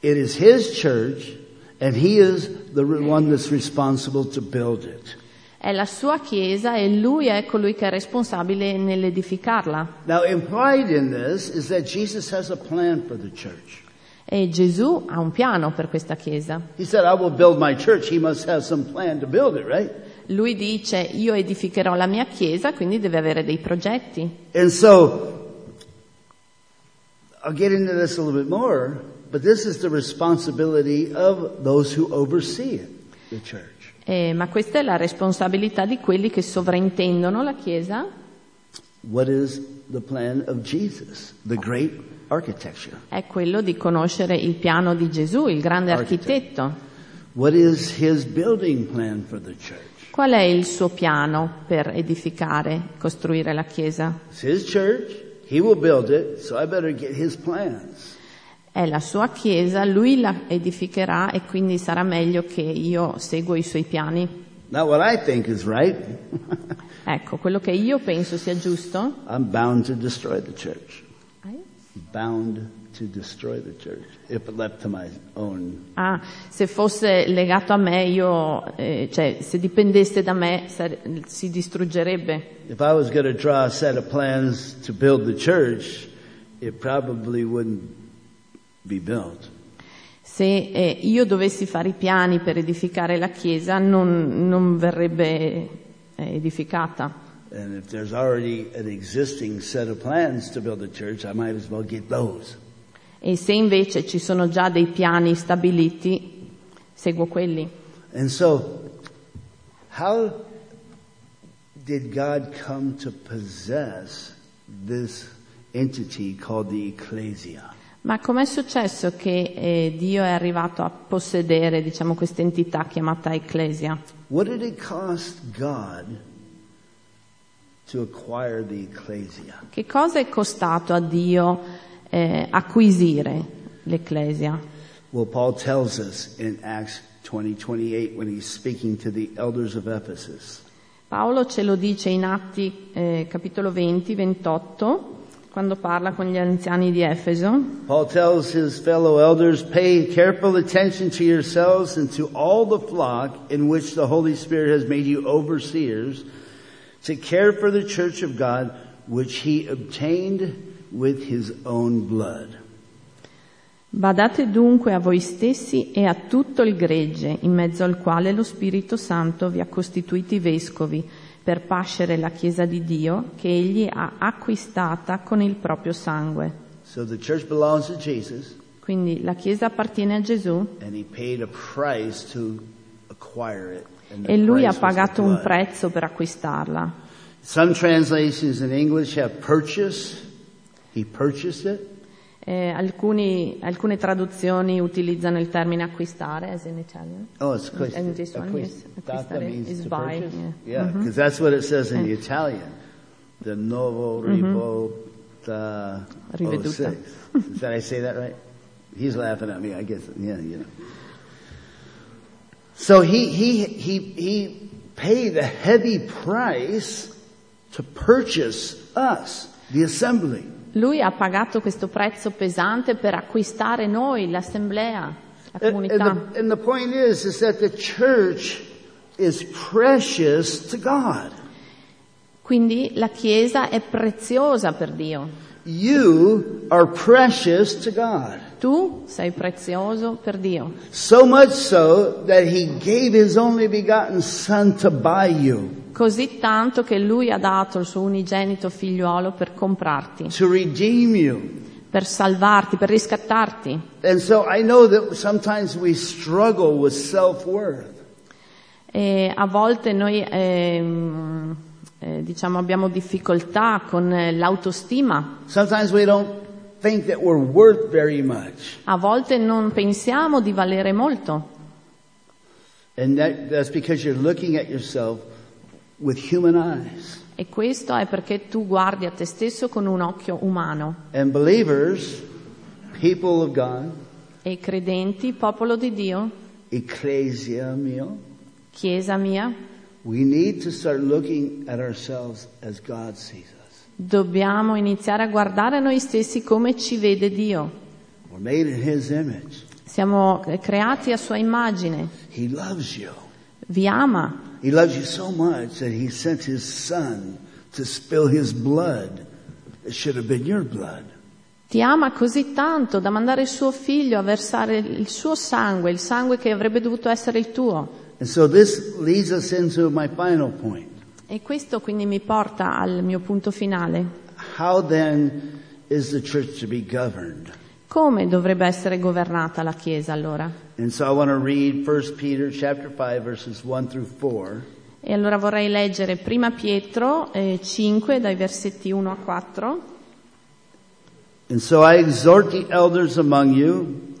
It is his church and he is the one that's responsible to build it. È la sua Chiesa e lui è colui che è responsabile nell'edificarla. Now implied in this is that Jesus has a plan for the church. E Gesù ha un piano per questa Chiesa. He said, I will build my church. He must have some plan to build it, right? Lui dice io edificherò la mia Chiesa, quindi deve avere dei progetti. And so, I'll get into this a little bit more, but this is the responsibility of those who oversee it, the church. Eh, ma questa è la responsabilità di quelli che sovrintendono la Chiesa. Jesus? È quello di conoscere il piano di Gesù, il grande architetto. Qual è il suo piano per edificare, costruire la Chiesa? It's his church. He will build it, so I better get his plans. È la sua Chiesa, lui la edificherà e quindi sarà meglio che io seguo i suoi piani. Not what I think is right. Ecco, quello che io penso sia giusto I'm bound to destroy the church. Bound to destroy the church if left to my own. Ah, se fosse legato a me, io, eh, cioè, se dipendesse da me, sare- si distruggerebbe. If I was going to draw a set of plans to build the church, it probably wouldn't. Se eh, io dovessi fare i piani per edificare la Chiesa, non, non verrebbe eh, edificata. And if there's already an existing set of plans to build a church, I might as well get those. E se invece ci sono già dei piani stabiliti, seguo quelli. And so, how did God come to possess this entity called the ecclesia? Ma com'è successo che eh, Dio è arrivato a possedere, diciamo, questa entità chiamata Ecclesia? What did it cost God to acquire the ecclesia? Che cosa è costato a Dio eh, acquisire l'Ecclesia? Well, Paul tells us in Acts 20, 28 when he's speaking to the elders of Ephesus. Paolo ce lo dice in Atti eh, capitolo 20, 28, quando parla con gli anziani di Efeso. Paul tells his fellow elders, pay careful attention to yourselves and to all the flock in which the Holy Spirit has made you overseers to care for the church of God which he obtained with his own blood. Badate dunque a voi stessi e a tutto il gregge, in mezzo al quale lo Spirito Santo vi ha costituiti vescovi, per pascere la Chiesa di Dio che egli ha acquistata con il proprio sangue. So the church belongs to Jesus Quindi la Chiesa appartiene a Gesù and he paid a price to acquire it. And the e lui ha price was the pagato un blood. prezzo per acquistarla. Some translations in English have purchase. He purchased it. Eh, alcuni- alcune traduzioni utilizzano il termine acquistare, as in Italian. Oh, it's quist- And this one, acquist- data acquistare means is to buy, purchase. yeah. Yeah, because that's what it says in the Italian. The novo rivolta Riveduta. 06. Did I say that right? He's laughing at me, I guess. Yeah, you know. So he, he, he, he paid a heavy price to purchase us, the assembly. Lui ha pagato questo prezzo pesante per acquistare noi, l'assemblea, la And, and comunità. the, and the point is, is that the church is precious to God. Quindi la Chiesa è preziosa per Dio. You are precious to God. Tu sei prezioso per Dio. So much so that he gave his only begotten son to buy you, Così tanto che Lui ha dato il suo unigenito figliuolo per comprarti, to redeem you. per salvarti, per riscattarti. And so I know that sometimes we struggle with self-worth. E a volte noi ehm, eh, diciamo abbiamo difficoltà con eh, l'autostima, Sometimes we don't think that we're worth very much. a volte non pensiamo di valere molto And that, that's because you're looking at yourself. E questo è perché tu guardi a te stesso con un occhio umano And believers, people of God, e credenti, popolo di Dio, ecclesia mio, Chiesa mia, we need to start looking at ourselves as God sees us. dobbiamo iniziare a guardare noi stessi come ci vede Dio. We're made in His image. Siamo creati a sua immagine, He loves you. vi ama, He loves you so much that He sent His Son to spill His blood. It should have been your blood. ti ama così tanto da mandare il suo figlio a versare il suo sangue, il sangue che avrebbe dovuto essere il tuo. And so this leads us into my final point. E questo quindi mi porta al mio punto finale. How then is the church to be governed? Come dovrebbe essere governata la Chiesa allora? And so I want to read 1 Peter chapter 5 verses 1 through 4. E allora vorrei leggere prima Pietro eh, 5 dai versetti 1 a 4. And so I exhort the elders among you,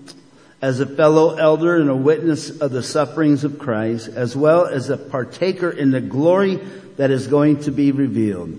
as a fellow elder and a witness of the sufferings of Christ, as well as a partaker in the glory that is going to be revealed.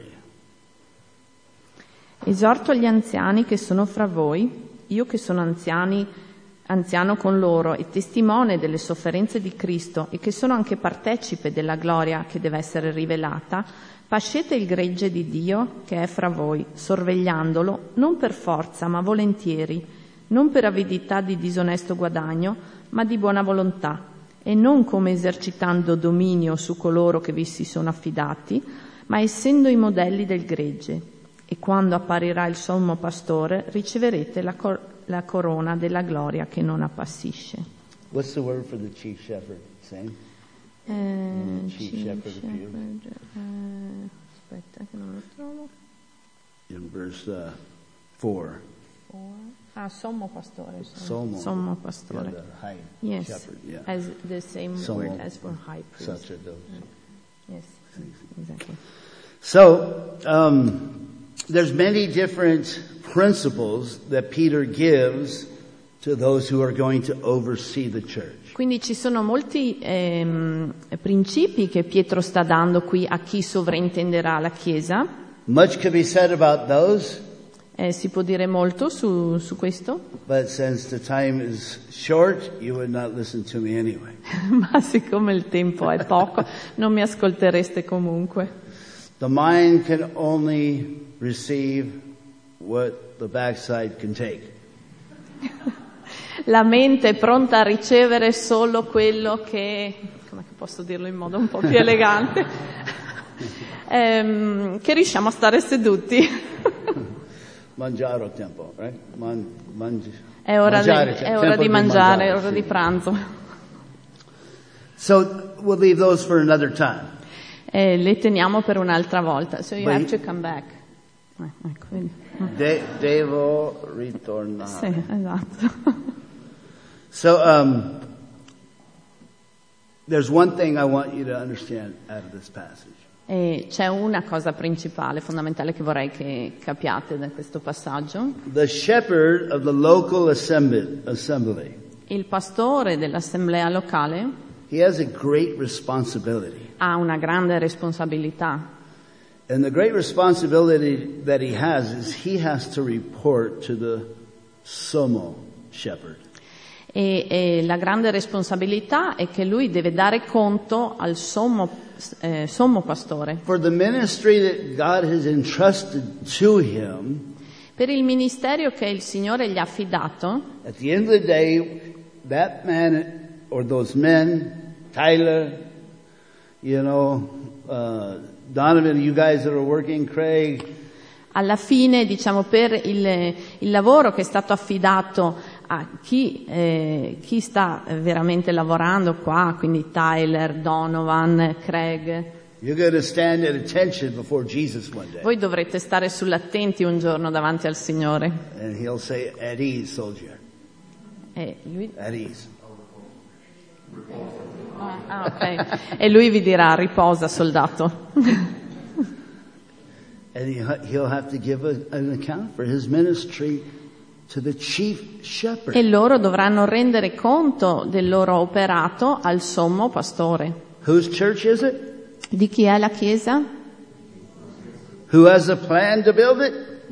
Esorto gli anziani che sono fra voi, io che sono anziani, anziano con loro e testimone delle sofferenze di Cristo e che sono anche partecipe della gloria che deve essere rivelata, pascete il gregge di Dio che è fra voi, sorvegliandolo non per forza ma volentieri, non per avidità di disonesto guadagno, ma di buona volontà, e non come esercitando dominio su coloro che vi si sono affidati, ma essendo i modelli del gregge e quando apparirà il sommo pastore riceverete la, cor- la corona della gloria che non appassisce. What's the word for the chief shepherd? Same? Eh, Chief chief shepherd appears. shepherd, eh, aspetta che non lo trovo. In verse uh, 4. Ah, sommo pastore. Sommo. Sommo Yeah, pastore. the high Yes, shepherd. Yeah. as the same Sommo. word as for high priest. Such are those. Yes, exactly. So, um, there's many different principles that Peter gives to those who are going to oversee the church. Quindi ci sono molti ehm, principi che Pietro sta dando qui a chi sovrintenderà la Chiesa. Much could be said about those, Eh, si può dire molto su, su questo, but since the time is short, you would not listen to me anyway. ma siccome il tempo è poco, non mi ascoltereste comunque. The mind can only receive what the backside can take. La mente è pronta a ricevere solo quello che, come posso dirlo in modo un po' più elegante, Ehm, che riusciamo a stare seduti. mangiare tempo, right? Man, mangi- È ora, mangiare, di, cioè, è ora tempo di mangiare, è mangiare, ora sì. di pranzo. So we'll leave those for another time. E le teniamo per un'altra volta. So you Beh, have to come back. Eh, ecco. De- devo ritornare. Sì, esatto. So um, there's one thing I want you to understand out of this passage. E c'è una cosa principale, fondamentale che vorrei che capiate da questo passaggio. The shepherd of the local assembly, assembly Il pastore dell'assemblea locale he has a great responsibility. ha una grande responsabilità And the great responsibility that he has is he has to report to the Somo shepherd. e, e la grande responsabilità è che lui deve dare conto al sommo, eh, sommo pastore. For the ministry that God has entrusted to him, Per il ministero che il Signore gli ha affidato, at the end of the day, that man or those men, Tyler, you know, uh, Donovan, you guys that are working, Craig, alla fine, diciamo, per il, il lavoro che è stato affidato a chi, eh, chi sta veramente lavorando qua, quindi Tyler, Donovan, Craig, you're going to stand at attention before Jesus one day. voi dovrete stare sull'attenti un giorno davanti al Signore. And he'll say, at ease, soldier, E lui, at ease. Ah, ok. E lui vi dirà, riposa soldato. And he, he'll have to give an account for his ministry. E loro dovranno rendere conto del loro operato al sommo pastore. Di chi è la Chiesa?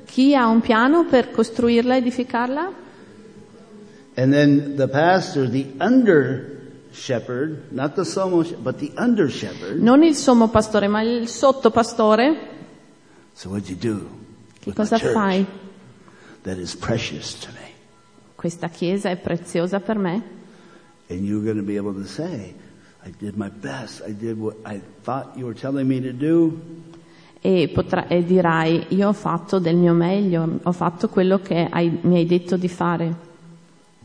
Chi ha un piano per costruirla, edificarla? And then the pastor, the under shepherd, not the she- but the under shepherd. Non il sommo pastore, ma il sottopastore. So what'd you do? Che cosa fai? That is precious to me. Questa Chiesa è preziosa per me. And you're going to be able to say, I did my best. I did what I thought you were telling me to do. E, potrà- e dirai, io ho fatto del mio meglio, ho fatto quello che hai- mi hai detto di fare.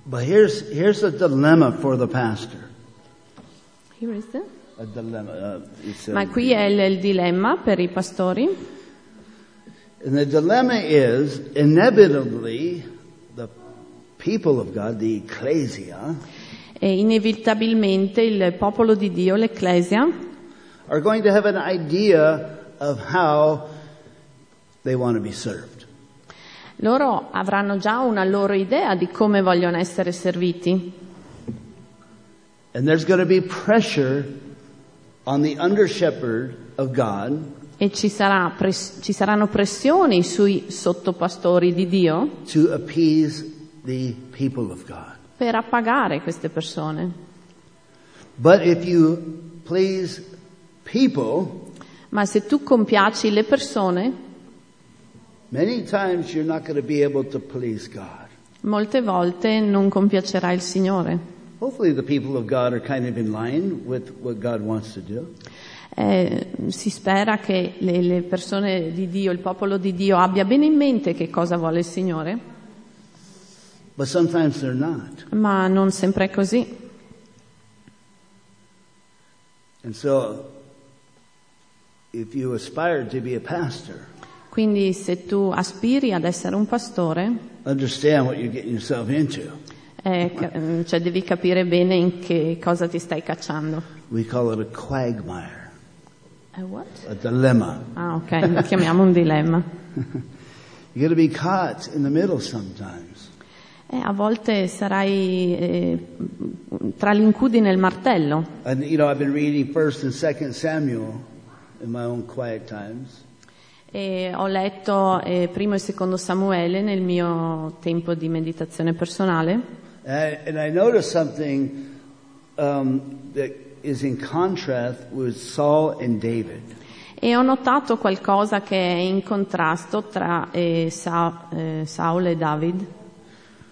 But here's, here's a dilemma for the pastor. Ma qui è il, il dilemma per i pastori. And the dilemma is inevitably the people of God, the ecclesia, E inevitabilmente il popolo di Dio, l'Ecclesia, are going to have an idea of how they want to be served. loro avranno già una loro idea di come vogliono essere serviti. And there's going to be pressure on the under shepherd of God E ci, sarà pres- ci saranno pressioni sui sottopastori di Dio to appease the people of God. per appagare queste persone. But if you please people, Ma se tu compiaci le persone, many times you're not going to be able to please God. molte volte non compiacerai il Signore. Hopefully the people of God are kind of in line with what God wants to do. Eh, si spera che le, le persone di Dio, il popolo di Dio abbia bene in mente che cosa vuole il Signore, But sometimes they're not. ma non sempre è così. And so, if you aspire to be a pastor, Quindi se tu aspiri ad essere un pastore, eh, ca- cioè devi capire bene in che cosa ti stai cacciando. We call it a quagmire, Eh, what? a dilemma. Ah, ok, lo chiamiamo un dilemma. You're going to be caught in the middle sometimes. Eh, a volte sarai eh, tra l'incudine e il martello. And you know, I've been reading First and Second Samuel in my own quiet times, E ho letto eh, primo e secondo Samuele nel mio tempo di meditazione personale and I, and I noticed something um, that is in contrast with Saul and David. e ho notato qualcosa che è in contrasto tra eh, Sa- eh, Saul e David.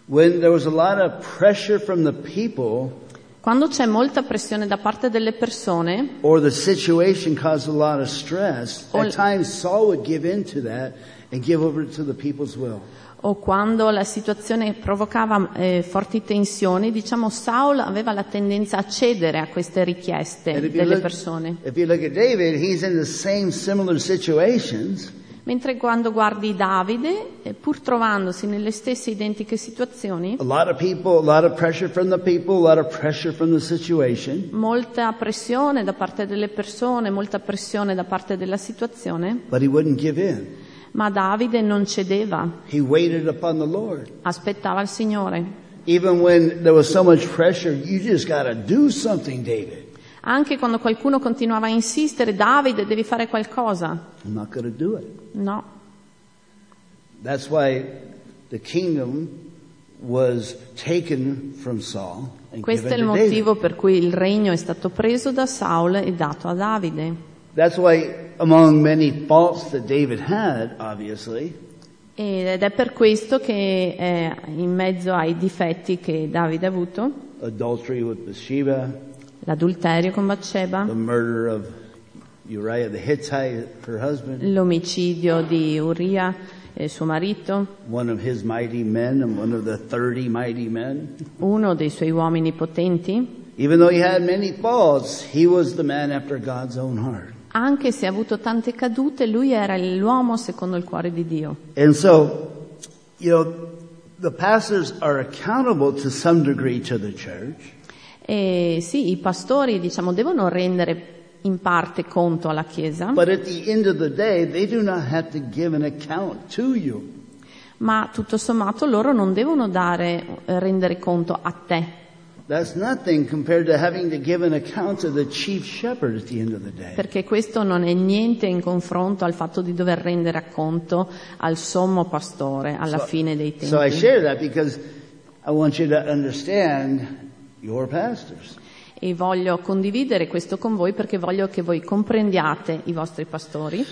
When there was a lot of pressure from the people Quando c'è molta pressione da parte delle persone, or the situation caused a lot of stress, at times Saul would give in to that and give over to the people's will. O quando la situazione provocava eh, forti tensioni, diciamo Saul aveva la tendenza a cedere a queste richieste delle look, persone. David, same Mentre quando guardi Davide, eh, pur trovandosi nelle stesse identiche situazioni, people, people, molta pressione da parte delle persone, molta pressione da parte della situazione, but he wouldn't give in. Ma Davide non cedeva, He waited upon the Lord. aspettava il Signore. Even when there was so much pressure, you just gotta do something, David. Anche quando qualcuno continuava a insistere, Davide devi fare qualcosa. I'm not gonna do it. No. That's why the kingdom was taken from Saul Questo è il motivo per cui il regno è stato preso da Saul e dato a Davide. That's why among many faults that David had, obviously, Ed è per questo che eh, in mezzo ai difetti che Davide ha avuto, adultery with Bathsheba, l'adulterio con Bathsheba, the murder of Uriah the Hittite, her husband, l'omicidio di Uria, eh, suo marito, one of his mighty men and one of the 30 mighty men. uno dei suoi uomini potenti, Even though he had many faults, he was the man after God's own heart. Anche se ha avuto tante cadute, lui era l'uomo secondo il cuore di Dio. And so, you know, the pastors are accountable to some degree to the church, E sì, i pastori, diciamo, devono rendere in parte conto alla Chiesa, day, ma tutto sommato loro non devono dare, rendere conto a te, That's nothing compared to having to give an account to the chief shepherd at the end of the day. perché questo non è niente in confronto al fatto di dover rendere conto al sommo pastore alla So- fine dei So I tempi. share that because I want you to understand your pastors. E voglio condividere questo con voi perché voglio che voi comprendiate i vostri pastori.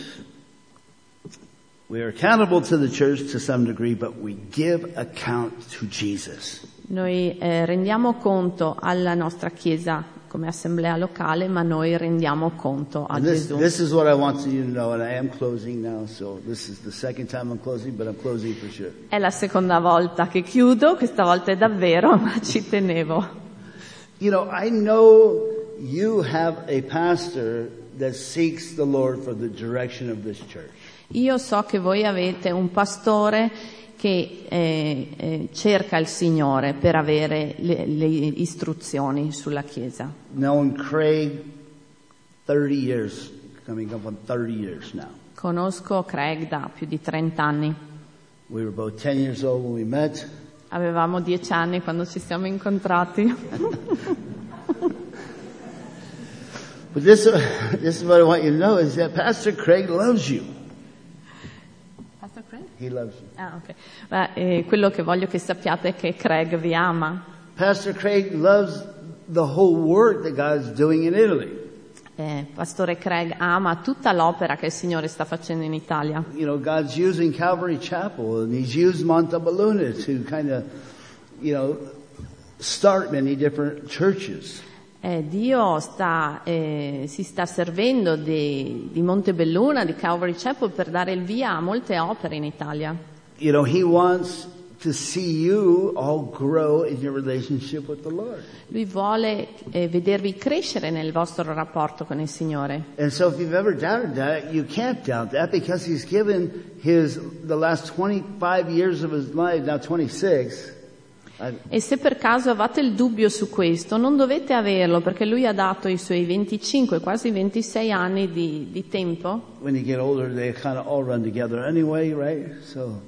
We are accountable to the church to some degree, but we give account to Jesus. Noi eh, rendiamo conto alla nostra Chiesa come assemblea locale, ma noi rendiamo conto a And this, Gesù. this is what I want you to know, and I am closing now, so this is the second time I'm closing, but I'm closing for sure. È la seconda volta che chiudo, questa volta è davvero, ma ci tenevo. You know, I know you have a pastor that seeks the Lord for the direction of this church. Io so che voi avete un pastore che eh, eh, cerca il Signore per avere le, le istruzioni sulla Chiesa. Craig 30 years, coming up on 30 years now. Conosco Craig da più di 30 anni. We were both 10 years old when we met. Avevamo 10 anni quando ci siamo incontrati. But this, this is what I want you to know is that Pastor Craig loves you. Ah, ok. Beh, eh, quello che voglio che sappiate è che Craig vi ama. Pastor Craig loves the whole work that God is doing in Italy. Eh, Pastore Craig ama tutta l'opera che il Signore sta facendo in Italia. You know, God's using Calvary Chapel and He's used Montalballona to kind of, you know, start many different churches. Eh, Dio sta, eh, si sta servendo di, di Montebelluna, di Calvary Chapel per dare il via a molte opere in Italia. You know, He wants to see you all grow in your relationship with the Lord. Lui vuole eh, vedervi crescere nel vostro rapporto con il Signore. And so if you've ever doubted that, you can't doubt that because He's given His, the last 25 years of His life, now 26, I, E se per caso avete il dubbio su questo, non dovete averlo perché lui ha dato i suoi 25, quasi 26 anni di, di tempo. older, anyway, right? So.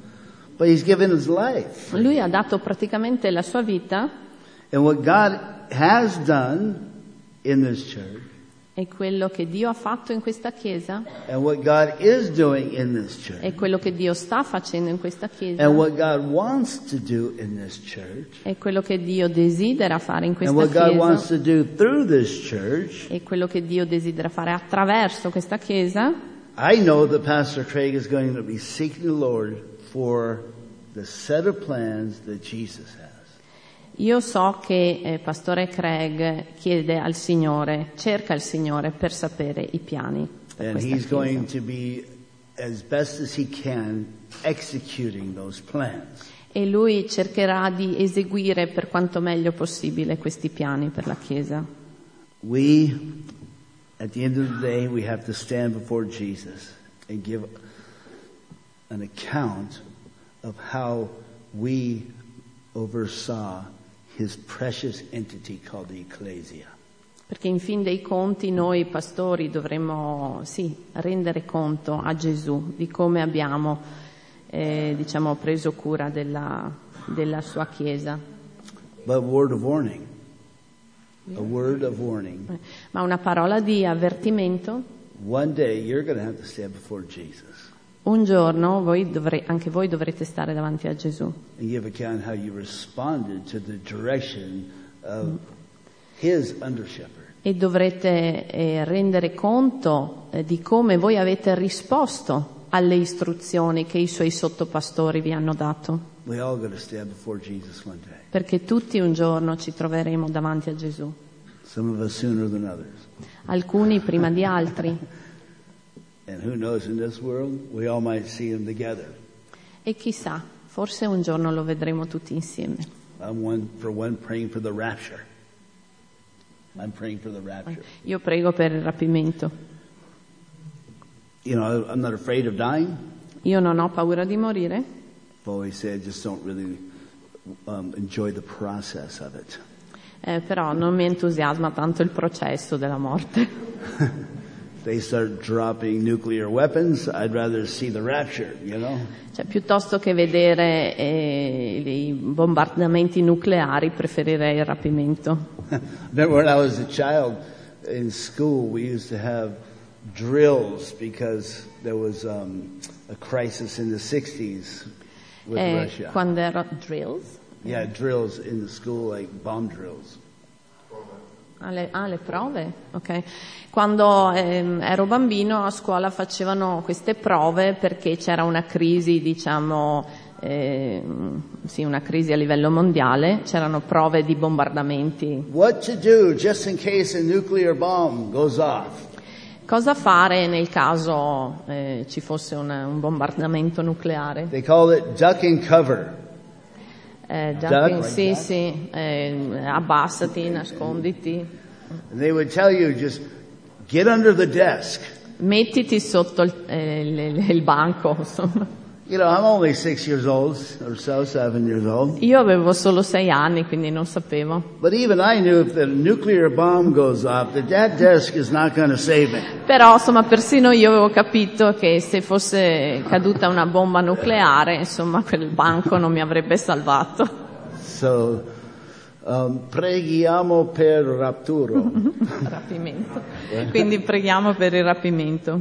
Lui ha dato praticamente la sua vita And what God has done in this church, e quello che Dio ha fatto in questa chiesa and what God is doing in this church, e quello che Dio sta facendo in questa chiesa and what God wants to do in this church, e quello che Dio desidera fare in and questa what God wants chiesa to do through this church, e quello che Dio desidera fare attraverso questa chiesa, I know that Pastor Craig is going to be seeking the Lord for the set of plans that Jesus has. Io so che eh, Pastore Craig chiede al Signore, cerca il Signore per sapere i piani per And he's chiesa. going to be, as best as he can, executing those plans. E lui cercherà di eseguire per quanto meglio possibile questi piani per la Chiesa. We, at the end of the day, we have to stand before Jesus and give an account of how we oversaw his precious entity called the ecclesia. Perché in fin dei conti noi pastori dovremmo sì, rendere conto a Gesù di come abbiamo eh, diciamo, preso cura della, della sua Chiesa. But a word of warning. A word of warning. Ma una parola di avvertimento, One day you're going to have to stand before Jesus un giorno voi dovre- anche voi dovrete stare davanti a Gesù and give account how you responded to the direction of his under shepherd. e dovrete eh, rendere conto eh, di come voi avete risposto alle istruzioni che i suoi sottopastori vi hanno dato. We all got to stand before Jesus one day. perché tutti un giorno ci troveremo davanti a Gesù, Some of us sooner than others. alcuni prima di altri. And who knows, in this world, we all might see him together. E chissà, forse un giorno lo vedremo tutti insieme. I'm one, for one, praying for the rapture. I'm praying for the rapture. Io prego per il rapimento. You know, I'm not afraid of dying. Io non ho paura di morire, I've always said, just don't really um, enjoy the process of it. eh, però non mi entusiasma tanto il processo della morte. They start dropping nuclear weapons, I'd rather see the rapture, you know? Cioè, piuttosto che vedere eh, i bombardamenti nucleari, preferirei il rapimento. Remember when I was a child in school, we used to have drills because there was um, a crisis in the 60s with Eh, Russia. quando ero drills? Yeah, drills in the school, like bomb drills. Ah, le, ah, le prove? Ok. Quando ehm, ero bambino a scuola facevano queste prove perché c'era una crisi, diciamo, ehm, sì, una crisi a livello mondiale, c'erano prove di bombardamenti. What to do just in case a nuclear bomb goes off? Cosa fare nel caso eh, ci fosse una- un bombardamento nucleare? They call it duck and cover. Eh, Duck, jumping- like sì, sì, eh, abbassati, nasconditi, And they would tell you just get under the desk. mettiti sotto il, eh, il- il banco, insomma. You know, I'm only six years old or so, seven years old. Io avevo solo sei anni, quindi non sapevo. But even I knew if the nuclear bomb goes off, that that desk is not going to save me. Però, insomma, persino io avevo capito che se fosse caduta una bomba nucleare, insomma, quel banco non mi avrebbe salvato. So, um, preghiamo per rapturo. Rapimento. Quindi preghiamo per il rapimento.